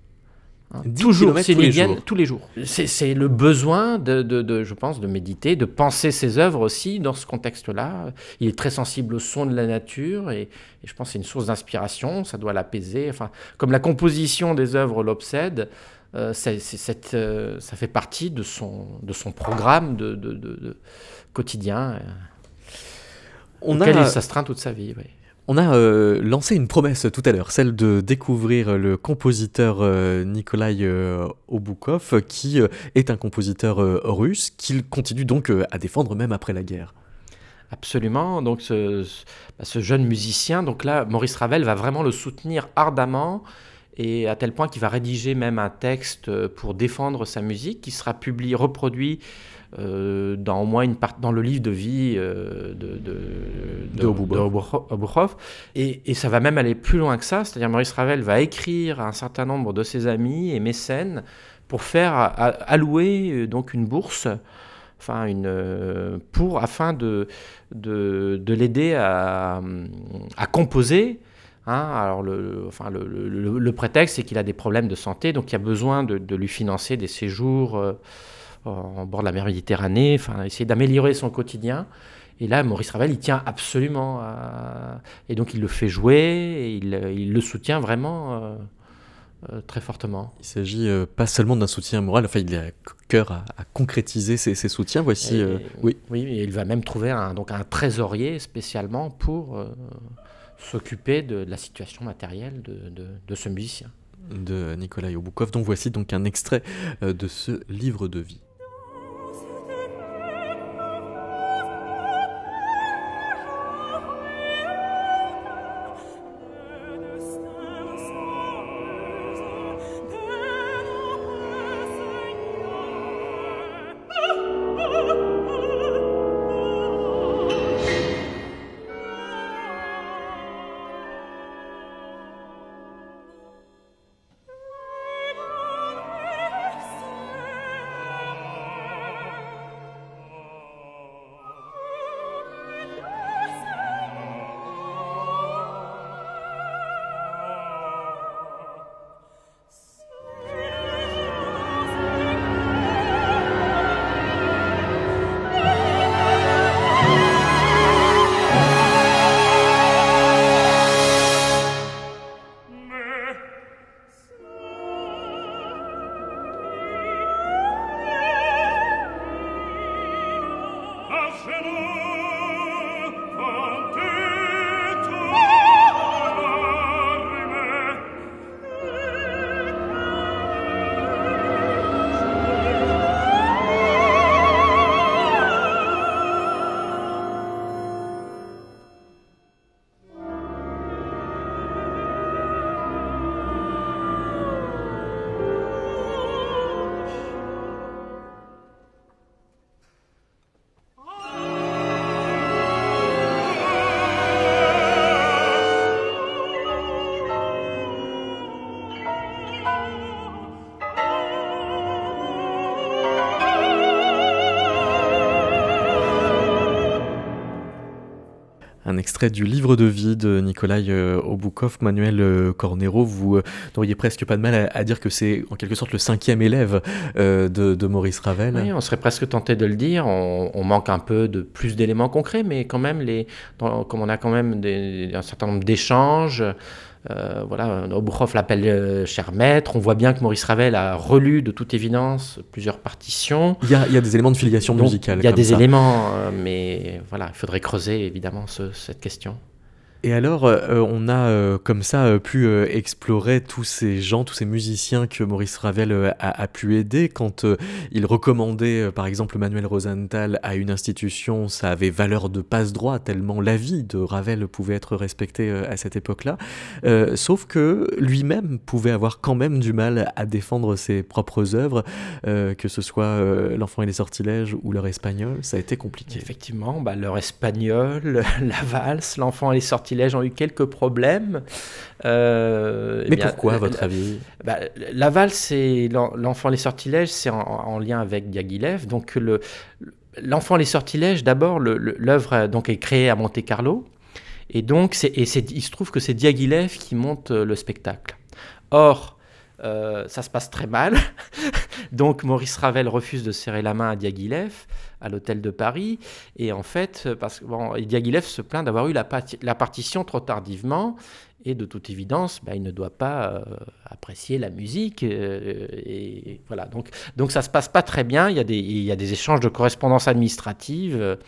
C: Hein. Toujours, c'est tous, les jours.
D: tous les jours. C'est le besoin de, de, je pense, de méditer, de penser ses œuvres aussi dans ce contexte-là. Il est très sensible au son de la nature et, je pense que c'est une source d'inspiration, ça doit l'apaiser. Enfin, comme la composition des œuvres l'obsède, euh, euh, ça fait partie de son, de son programme de, de quotidien. Euh, On auquel a... il s'astreint toute sa vie. Oui.
C: On a euh, lancé une promesse tout à l'heure, celle de découvrir le compositeur euh, Nikolai euh, Oboukov, qui est un compositeur russe qu'il continue donc à défendre même après la guerre.
D: Absolument. Donc ce, ce, jeune musicien, donc là, Maurice Ravel va vraiment le soutenir ardemment et à tel point qu'il va rédiger même un texte pour défendre sa musique qui sera publié, reproduit euh, dans au moins une part, dans le livre de vie euh, de, de, de, Et, et, ça va même aller plus loin que ça, c'est-à-dire Maurice Ravel va écrire à un certain nombre de ses amis et mécènes pour faire allouer euh, donc une bourse enfin une, pour, afin de, de, de l'aider à, à, composer. Hein. alors le, enfin le, le, prétexte, c'est qu'il a des problèmes de santé, donc il y a besoin de, de lui financer des séjours en bord de la mer Méditerranée, enfin, essayer d'améliorer son quotidien. Et là, Maurice Ravel, il tient absolument à... Et donc, il le fait jouer, et il, il le soutient vraiment euh, euh, très fortement.
C: Il s'agit euh, pas seulement d'un soutien moral, enfin, il a cœur à, concrétiser ses, soutiens. Voici,
D: oui. Oui, et il va même trouver un, donc un trésorier spécialement pour s'occuper de, la situation matérielle de, de, de ce musicien.
C: De Nicolas Oboukov. Donc, voici donc un extrait de ce livre de vie. Du livre de vie de Nikolai euh, Oboukov, Manuel euh, Cornero. Vous euh, n'auriez presque pas de mal à, dire que c'est en quelque sorte le cinquième élève de, Maurice Ravel.
D: Oui, on serait presque tenté de le dire. On, manque un peu de plus d'éléments concrets, mais quand même, les, comme on a quand même un certain nombre d'échanges. Euh, voilà, Obuchov l'appelle euh, cher maître. On voit bien que Maurice Ravel a relu de toute évidence plusieurs partitions.
C: Il y a, il y a des éléments de filiation musicale.
D: Il y a des éléments, euh, mais voilà, il faudrait creuser évidemment cette question.
C: Et alors, euh, on a euh, comme ça euh, pu explorer tous ces gens, tous ces musiciens que Maurice Ravel a, pu aider. Quand il recommandait, par exemple, Manuel Rosenthal à une institution, ça avait valeur de passe-droit, tellement la vie de Ravel pouvait être respectée à cette époque-là. sauf que lui-même pouvait avoir quand même du mal à défendre ses propres œuvres, que ce soit L'enfant et les sortilèges ou L'heure espagnol, ça a été compliqué.
D: Effectivement, bah, L'heure espagnole, <laughs> La valse, L'enfant et les sortilèges sortilèges ont eu quelques problèmes.
C: Euh, Mais pourquoi, à votre avis
D: bah, La valse et l'enfant les sortilèges, c'est en, lien avec Diaghilev. Donc le, l'enfant les sortilèges, d'abord, l'œuvre donc est créée à Monte Carlo. Et donc, c'est, et il se trouve que c'est Diaghilev qui monte le spectacle. Or, euh, ça se passe très mal. <laughs> Donc Maurice Ravel refuse de serrer la main à Diaghilev à l'hôtel de Paris. Et en fait, parce que Diaghilev se plaint d'avoir eu la, partition trop tardivement. Et de toute évidence, bah, il ne doit pas euh, apprécier la musique. Euh, et voilà. Donc, donc ça se passe pas très bien. Il y a des, il y a des échanges de correspondance administrative.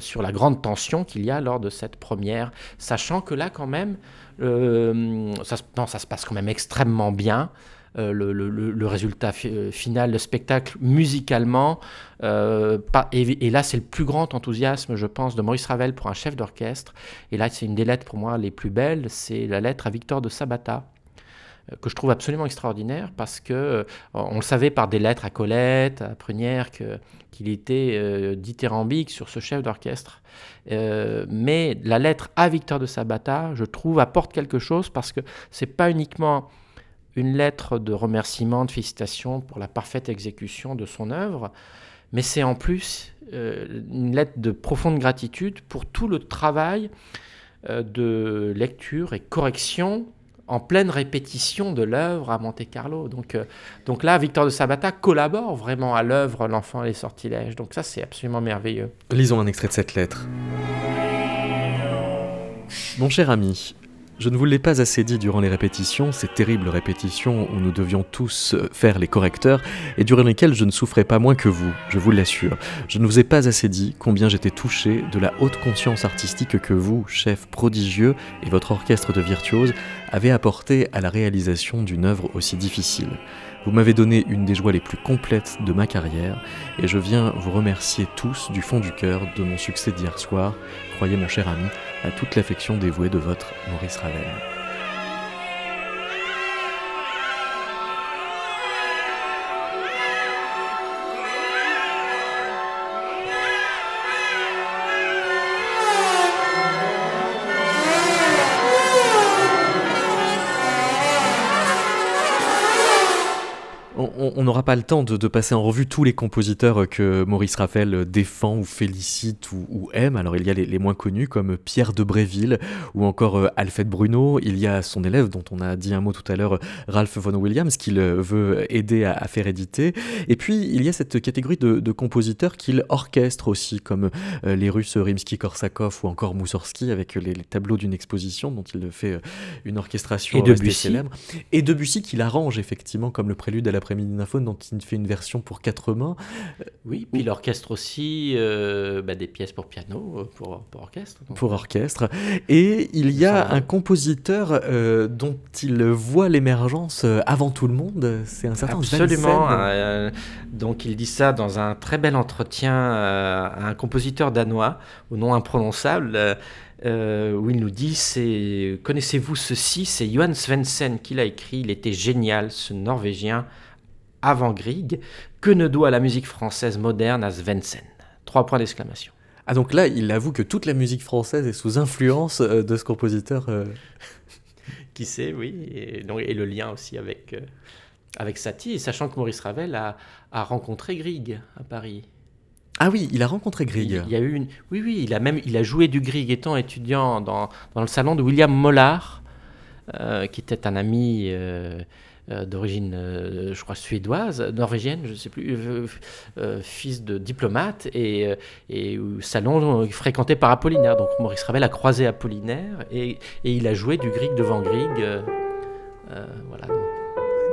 D: sur la grande tension qu'il y a lors de cette première, sachant que là quand même, ça, non, ça se passe quand même extrêmement bien. Euh, le, résultat euh, final, le spectacle musicalement. et, là, c'est le plus grand enthousiasme, je pense, de Maurice Ravel pour un chef d'orchestre. Et là, c'est une des lettres pour moi les plus belles, c'est la lettre à Victor de Sabata. Que je trouve absolument extraordinaire parce que on le savait par des lettres à Colette, à Prunière, qu'il était dithyrambique sur ce chef d'orchestre. mais la lettre à Victor de Sabata, je trouve, apporte quelque chose parce que c'est pas uniquement une lettre de remerciement, de félicitations pour la parfaite exécution de son œuvre, mais c'est en plus euh, une lettre de profonde gratitude pour tout le travail euh, de lecture et correction en pleine répétition de l'œuvre à Monte Carlo. Donc, euh, donc là, Victor de Sabata collabore vraiment à l'œuvre L'enfant et les sortilèges. Donc ça, c'est absolument merveilleux.
C: Lisons un extrait de cette lettre. Mon cher ami, je ne vous l'ai pas assez dit durant les répétitions, ces terribles répétitions où nous devions tous euh, faire les correcteurs et durant lesquelles je ne souffrais pas moins que vous, je vous l'assure. Je ne vous ai pas assez dit combien j'étais touché de la haute conscience artistique que vous, chef prodigieux, et votre orchestre de virtuoses avez apporté à la réalisation d'une œuvre aussi difficile. Vous m'avez donné une des joies les plus complètes de ma carrière et je viens vous remercier tous du fond du cœur de mon succès d'hier soir. Croyez mon cher ami à toute l'affection dévouée de votre Maurice Ravel. On n'aura pas le temps de, passer en revue tous les compositeurs que Maurice Ravel défend ou félicite ou, aime. Alors il y a les, moins connus comme Pierre de Bréville ou encore euh, Alfred Bruno. Il y a son élève dont on a dit un mot tout à l'heure, Ralph Vaughan Williams, qu'il veut aider à, faire éditer. Et puis il y a cette catégorie de, compositeurs qu'il orchestre aussi, comme euh, les Russes Rimsky-Korsakov ou encore Moussorski avec les, tableaux d'une exposition dont il fait euh, une orchestration
D: et Debussy.
C: célèbre. Et Debussy qu'il arrange effectivement comme le prélude à l'après-midi dont il fait une version pour quatre mains.
D: Euh, oui, puis il orchestre aussi euh, bah, des pièces pour piano, euh, pour, pour orchestre.
C: Pour orchestre. Et il y a un compositeur dont il voit l'émergence avant tout le monde, c'est un certain
D: Absolument. donc il dit ça dans un très bel entretien à un compositeur danois au nom imprononçable. où il nous dit c'est connaissez-vous ceci? C'est Johan Svensson qui l'a écrit il était génial ce norvégien avant Grieg, que ne doit la musique française moderne à Svensson Trois points d'exclamation.
C: Ah donc là, il avoue que toute la musique française est sous influence euh, de ce compositeur. Euh. <laughs>
D: Qui sait, oui. Et, donc, et, le lien aussi avec, euh, avec Satie, sachant que Maurice Ravel a, a, rencontré Grieg à Paris.
C: Ah oui, il a rencontré Grieg.
D: Il, y a eu une... Oui, oui, il a même il a joué du Grieg étant étudiant dans, dans le salon de William Mollard, qui était un ami euh, d'origine, euh, je crois, suédoise, norvégienne, je ne sais plus, euh, fils de diplomate, et, et salon fréquenté par Apollinaire. Donc Maurice Ravel a croisé Apollinaire, et, et il a joué du Grieg devant Grieg. voilà.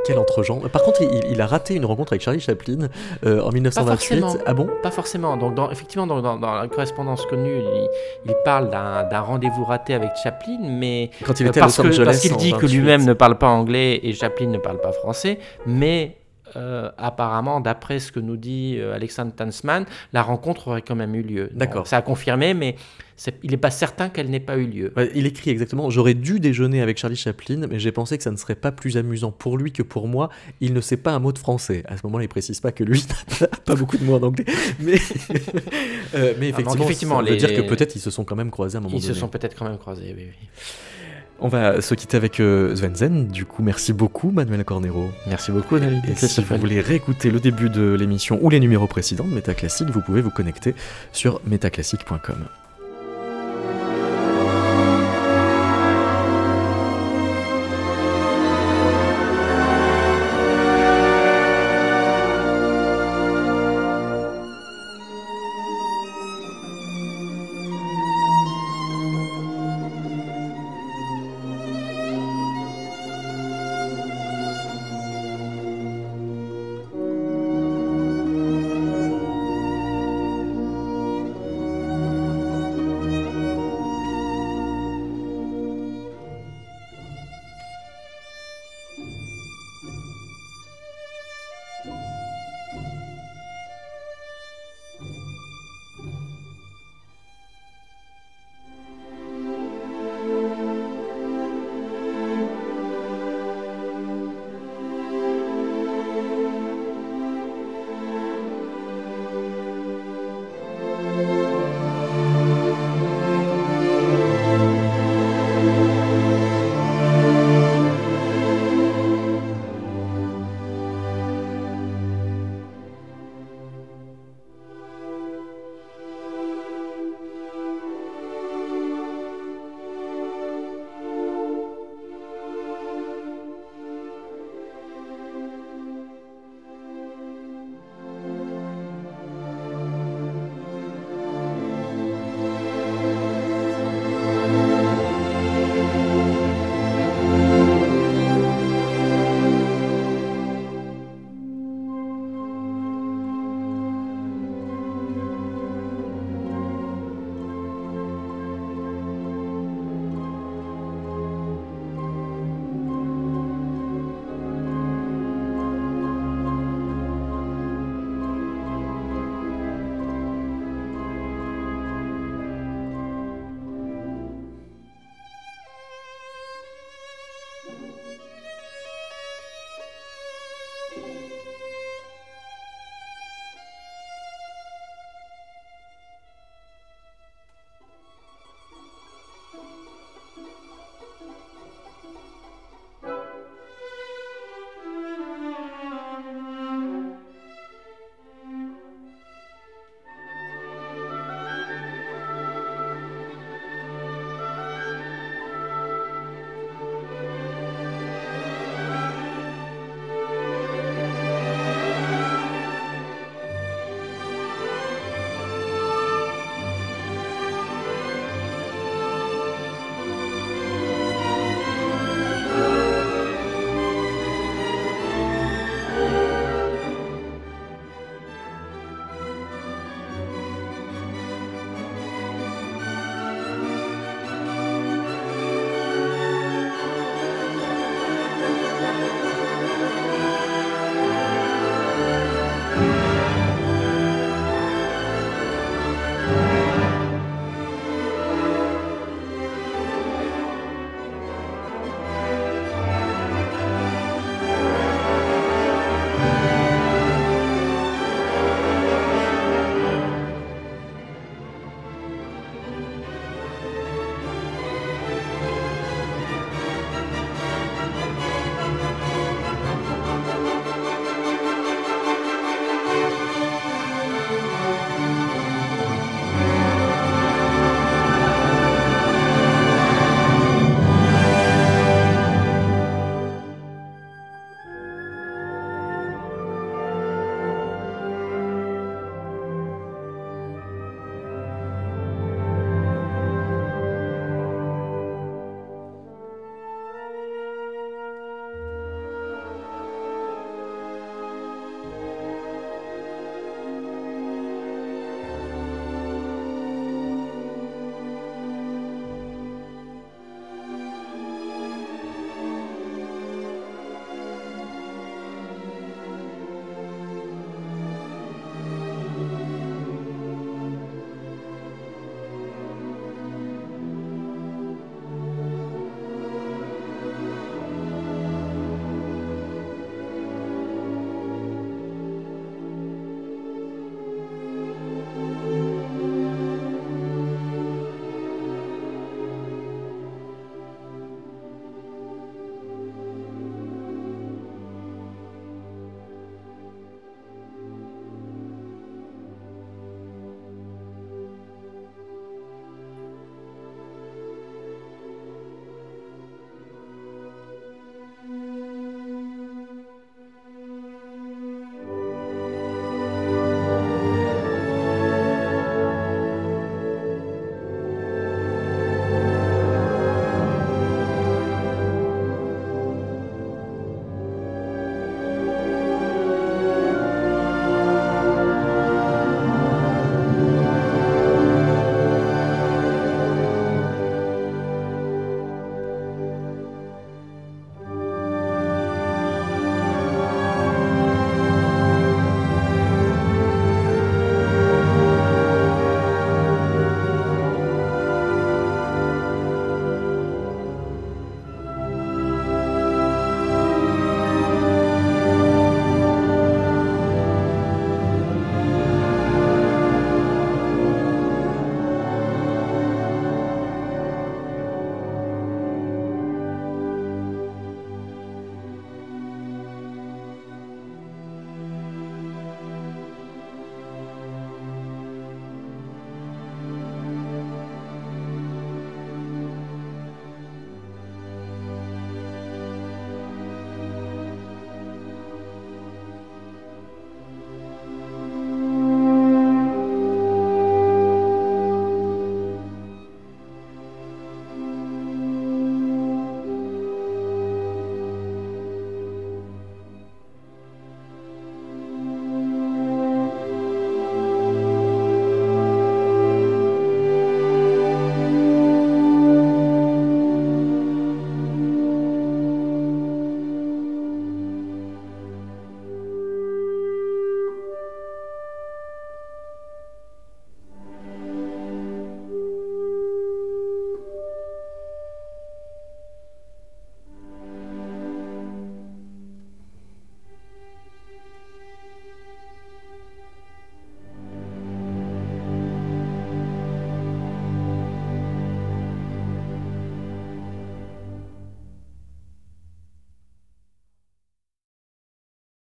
C: Quel entre-gens. Par contre, il, a raté une rencontre avec Charlie Chaplin euh, en 1928.
D: Ah bon? Pas forcément. Donc, dans, effectivement, dans, la correspondance connue, il, parle d'un rendez-vous raté avec Chaplin, mais
C: Quand il était parce
D: qu'il dit que lui-même ne parle pas anglais et Chaplin ne parle pas français, mais euh, apparemment, d'après ce que nous dit euh, Alexandre Tansman, la rencontre aurait quand même eu lieu.
C: D'accord.
D: Ça a confirmé, mais il n'est pas certain qu'elle n'ait pas eu lieu.
C: il écrit exactement J'aurais dû déjeuner avec Charlie Chaplin, mais j'ai pensé que ça ne serait pas plus amusant pour lui que pour moi. Il ne sait pas un mot de français. À ce moment-là, il précise pas que lui <laughs> n'a pas beaucoup de mots en anglais. Mais, <laughs> euh, mais effectivement, effectivement ça veut dire que peut-être ils se sont quand même croisés à un moment
D: donné.
C: Ils
D: se sont peut-être quand même croisés, oui. oui.
C: On va se quitter avec euh, Svenzen. Du coup, merci beaucoup, Manuel Cornero.
D: Merci beaucoup, David.
C: Et si vous voulez réécouter le début de l'émission ou les numéros précédents de Métaclassique, vous pouvez vous connecter sur métaclassique.com.